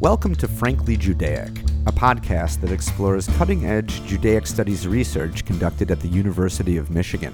Welcome to Frankly Judaic, a podcast that explores cutting edge Judaic studies research conducted at the University of Michigan.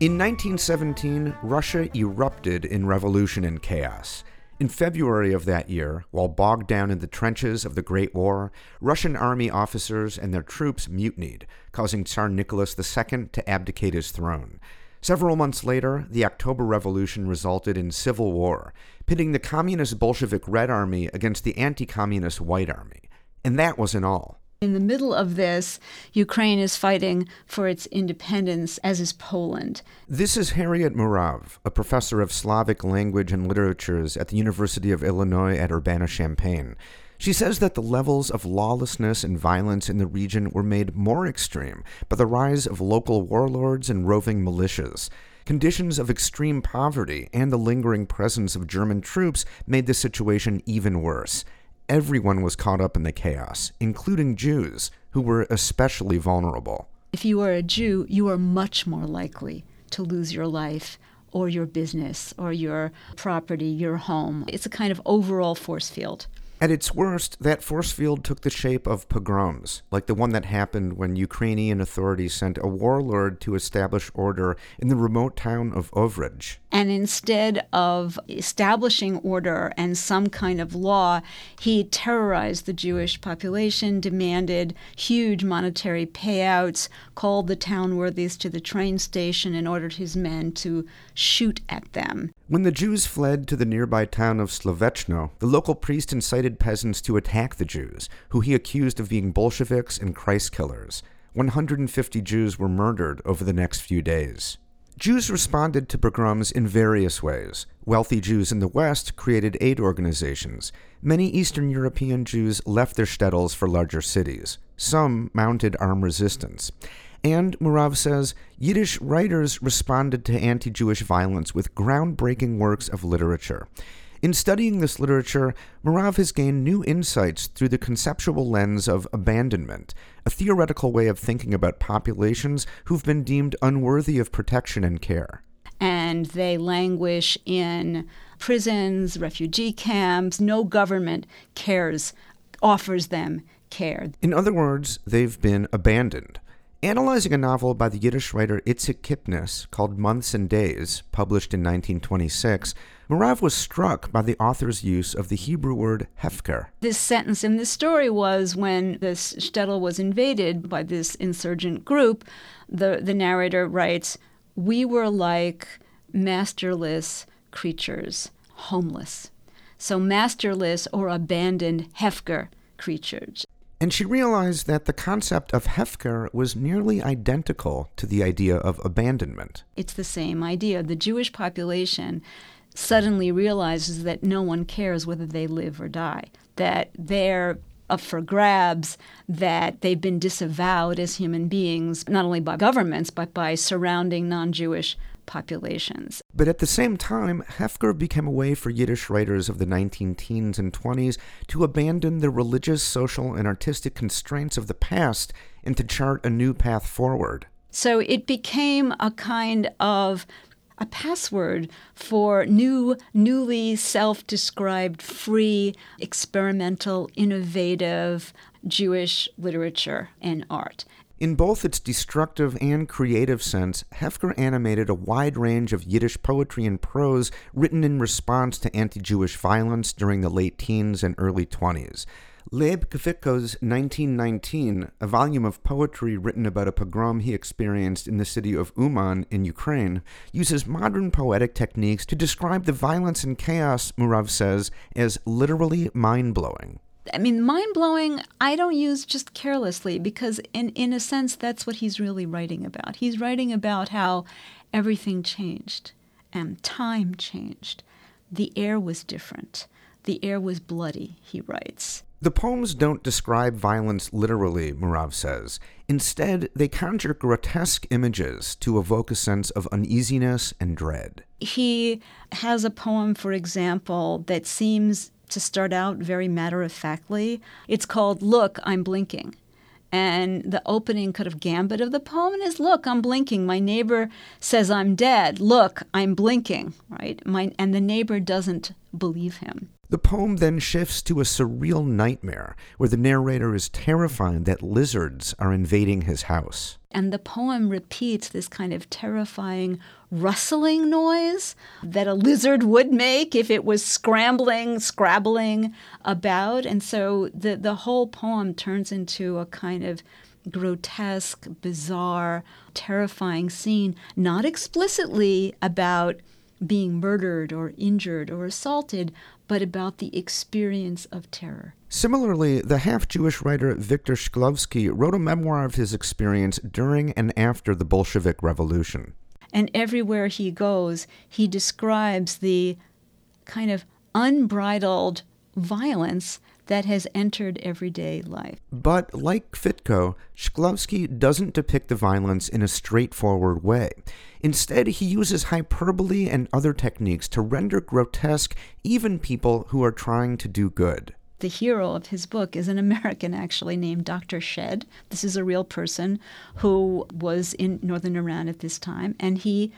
In 1917, Russia erupted in revolution and chaos. In February of that year, while bogged down in the trenches of the Great War, Russian army officers and their troops mutinied, causing Tsar Nicholas II to abdicate his throne. Several months later, the October Revolution resulted in civil war, pitting the communist Bolshevik Red Army against the anti communist White Army. And that wasn't all. In the middle of this, Ukraine is fighting for its independence, as is Poland. This is Harriet Murav, a professor of Slavic language and literatures at the University of Illinois at Urbana Champaign. She says that the levels of lawlessness and violence in the region were made more extreme by the rise of local warlords and roving militias. Conditions of extreme poverty and the lingering presence of German troops made the situation even worse. Everyone was caught up in the chaos, including Jews, who were especially vulnerable. If you are a Jew, you are much more likely to lose your life or your business or your property, your home. It's a kind of overall force field. At its worst, that force field took the shape of pogroms, like the one that happened when Ukrainian authorities sent a warlord to establish order in the remote town of Ovruch. And instead of establishing order and some kind of law, he terrorized the Jewish population, demanded huge monetary payouts, called the town worthies to the train station, and ordered his men to shoot at them. When the Jews fled to the nearby town of Slovechno, the local priest incited peasants to attack the Jews, who he accused of being Bolsheviks and Christ killers. 150 Jews were murdered over the next few days. Jews responded to pogroms in various ways. Wealthy Jews in the West created aid organizations. Many Eastern European Jews left their shtetls for larger cities. Some mounted armed resistance. And Murav says Yiddish writers responded to anti Jewish violence with groundbreaking works of literature. In studying this literature, Murav has gained new insights through the conceptual lens of abandonment, a theoretical way of thinking about populations who've been deemed unworthy of protection and care. And they languish in prisons, refugee camps. No government cares, offers them care. In other words, they've been abandoned. Analyzing a novel by the Yiddish writer Itzik Kipnis called Months and Days, published in 1926, Murav was struck by the author's use of the Hebrew word hefker. This sentence in the story was when this shtetl was invaded by this insurgent group, the, the narrator writes, We were like masterless creatures, homeless. So, masterless or abandoned hefker creatures. And she realized that the concept of Hefker was nearly identical to the idea of abandonment. It's the same idea. The Jewish population suddenly realizes that no one cares whether they live or die, that they're up for grabs, that they've been disavowed as human beings, not only by governments, but by surrounding non Jewish populations. But at the same time, Hefker became a way for Yiddish writers of the 19 teens and 20s to abandon the religious, social, and artistic constraints of the past and to chart a new path forward. So it became a kind of a password for new, newly self described, free, experimental, innovative Jewish literature and art. In both its destructive and creative sense, Hefker animated a wide range of Yiddish poetry and prose written in response to anti Jewish violence during the late teens and early 20s. Leib Kvitko's 1919, a volume of poetry written about a pogrom he experienced in the city of Uman in Ukraine, uses modern poetic techniques to describe the violence and chaos, Murav says, as literally mind blowing. I mean, mind blowing, I don't use just carelessly because, in, in a sense, that's what he's really writing about. He's writing about how everything changed and time changed. The air was different. The air was bloody, he writes. The poems don't describe violence literally, Murav says. Instead, they conjure grotesque images to evoke a sense of uneasiness and dread. He has a poem, for example, that seems to start out very matter of factly. It's called Look, I'm Blinking. And the opening kind of gambit of the poem is Look, I'm blinking. My neighbor says I'm dead. Look, I'm blinking, right? My, and the neighbor doesn't believe him. The poem then shifts to a surreal nightmare where the narrator is terrified that lizards are invading his house. And the poem repeats this kind of terrifying rustling noise that a lizard would make if it was scrambling, scrabbling about. And so the, the whole poem turns into a kind of grotesque, bizarre, terrifying scene, not explicitly about being murdered or injured or assaulted, but about the experience of terror. Similarly, the half Jewish writer Viktor Shklovsky wrote a memoir of his experience during and after the Bolshevik Revolution. And everywhere he goes, he describes the kind of unbridled violence that has entered everyday life. But like Kvitko, Shklovsky doesn't depict the violence in a straightforward way. Instead, he uses hyperbole and other techniques to render grotesque even people who are trying to do good. The hero of his book is an American, actually, named Dr. Shedd. This is a real person who was in northern Iran at this time, and he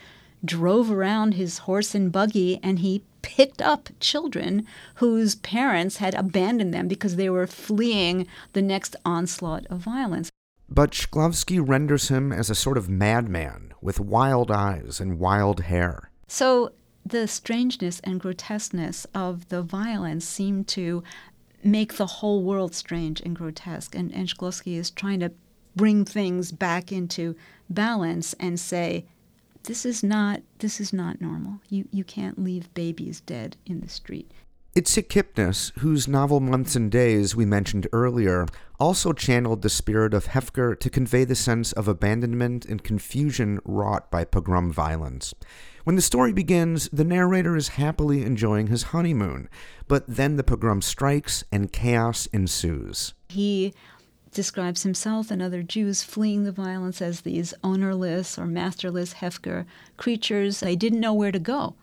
drove around his horse and buggy and he picked up children whose parents had abandoned them because they were fleeing the next onslaught of violence. But Shklovsky renders him as a sort of madman with wild eyes and wild hair. So the strangeness and grotesqueness of the violence seem to make the whole world strange and grotesque. And, and Shklovsky is trying to bring things back into balance and say, this is not this is not normal. You you can't leave babies dead in the street. Itzik Kipnis, whose novel Months and Days we mentioned earlier, also channeled the spirit of Hefker to convey the sense of abandonment and confusion wrought by pogrom violence. When the story begins, the narrator is happily enjoying his honeymoon, but then the pogrom strikes and chaos ensues. He describes himself and other Jews fleeing the violence as these ownerless or masterless Hefker creatures. They didn't know where to go.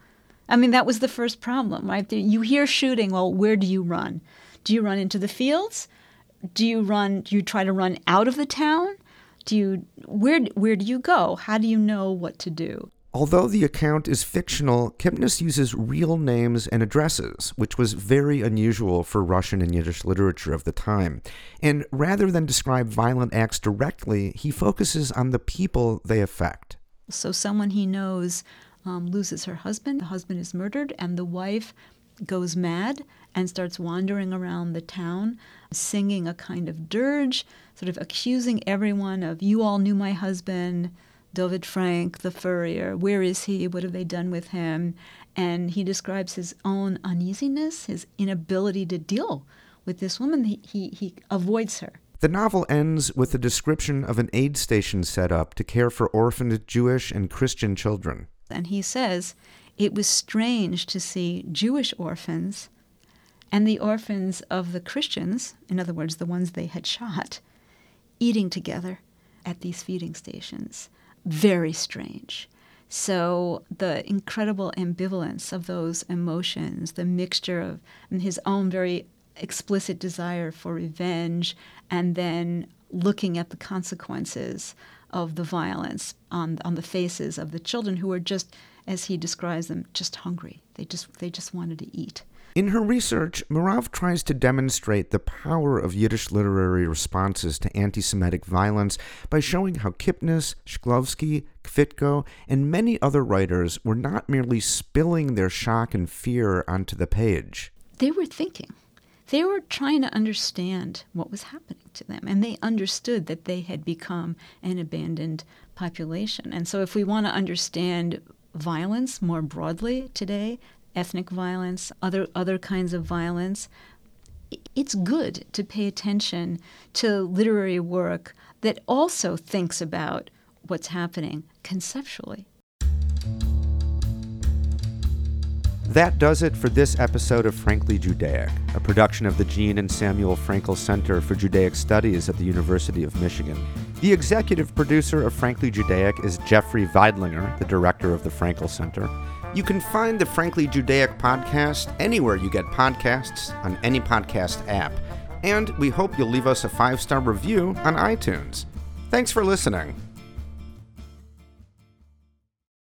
I mean, that was the first problem, right? You hear shooting, well, where do you run? Do you run into the fields? Do you run, do you try to run out of the town? Do you, where, where do you go? How do you know what to do? Although the account is fictional, Kipnis uses real names and addresses, which was very unusual for Russian and Yiddish literature of the time. And rather than describe violent acts directly, he focuses on the people they affect. So, someone he knows um, loses her husband, the husband is murdered, and the wife goes mad and starts wandering around the town, singing a kind of dirge, sort of accusing everyone of, You all knew my husband David Frank, the furrier. Where is he? What have they done with him? And he describes his own uneasiness, his inability to deal with this woman. He, he, he avoids her. The novel ends with a description of an aid station set up to care for orphaned Jewish and Christian children. And he says it was strange to see Jewish orphans and the orphans of the Christians, in other words, the ones they had shot, eating together at these feeding stations very strange. So the incredible ambivalence of those emotions, the mixture of his own very explicit desire for revenge, and then looking at the consequences of the violence on on the faces of the children who were just, as he describes them, just hungry. They just they just wanted to eat. In her research, Murav tries to demonstrate the power of Yiddish literary responses to anti Semitic violence by showing how Kipnis, Shklovsky, Kvitko, and many other writers were not merely spilling their shock and fear onto the page. They were thinking. They were trying to understand what was happening to them, and they understood that they had become an abandoned population. And so, if we want to understand violence more broadly today, ethnic violence, other other kinds of violence. It's good to pay attention to literary work that also thinks about what's happening conceptually. That does it for this episode of Frankly Judaic, a production of the Jean and Samuel Frankel Center for Judaic Studies at the University of Michigan. The executive producer of Frankly Judaic is Jeffrey Veidlinger, the director of the Frankel Center. You can find the Frankly Judaic podcast anywhere you get podcasts on any podcast app. And we hope you'll leave us a five star review on iTunes. Thanks for listening.